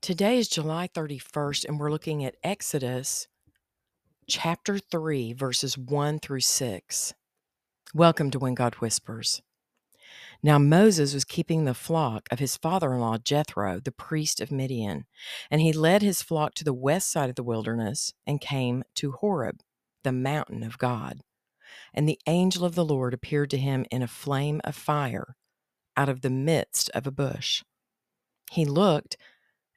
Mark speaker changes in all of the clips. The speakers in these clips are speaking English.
Speaker 1: Today is July 31st, and we're looking at Exodus chapter 3, verses 1 through 6. Welcome to When God Whispers. Now Moses was keeping the flock of his father in law Jethro, the priest of Midian, and he led his flock to the west side of the wilderness and came to Horeb, the mountain of God. And the angel of the Lord appeared to him in a flame of fire out of the midst of a bush. He looked,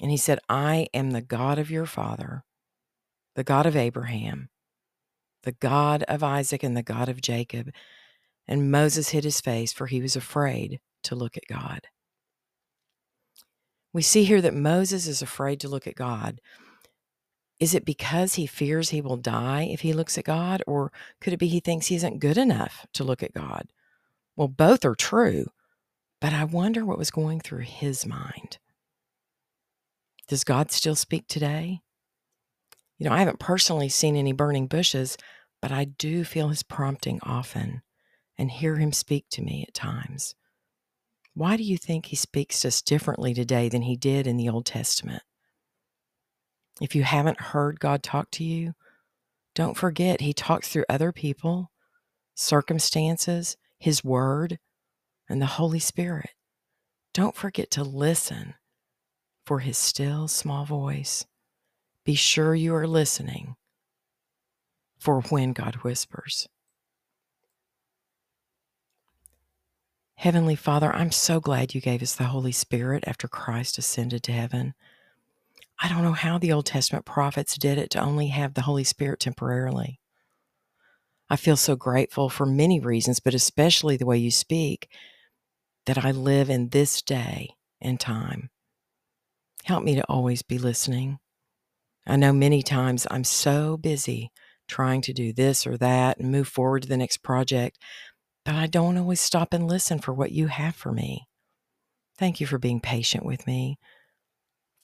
Speaker 1: And he said, I am the God of your father, the God of Abraham, the God of Isaac, and the God of Jacob. And Moses hid his face, for he was afraid to look at God. We see here that Moses is afraid to look at God. Is it because he fears he will die if he looks at God? Or could it be he thinks he isn't good enough to look at God? Well, both are true, but I wonder what was going through his mind. Does God still speak today? You know, I haven't personally seen any burning bushes, but I do feel his prompting often and hear him speak to me at times. Why do you think he speaks to us differently today than he did in the Old Testament? If you haven't heard God talk to you, don't forget he talks through other people, circumstances, his word, and the Holy Spirit. Don't forget to listen for his still small voice. Be sure you are listening for when God whispers. Heavenly Father, I'm so glad you gave us the Holy Spirit after Christ ascended to heaven. I don't know how the Old Testament prophets did it to only have the Holy Spirit temporarily. I feel so grateful for many reasons, but especially the way you speak, that I live in this day and time. Help me to always be listening. I know many times I'm so busy trying to do this or that and move forward to the next project that I don't always stop and listen for what you have for me. Thank you for being patient with me.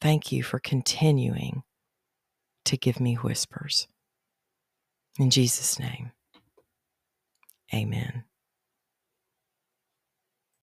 Speaker 1: Thank you for continuing to give me whispers. In Jesus' name, amen.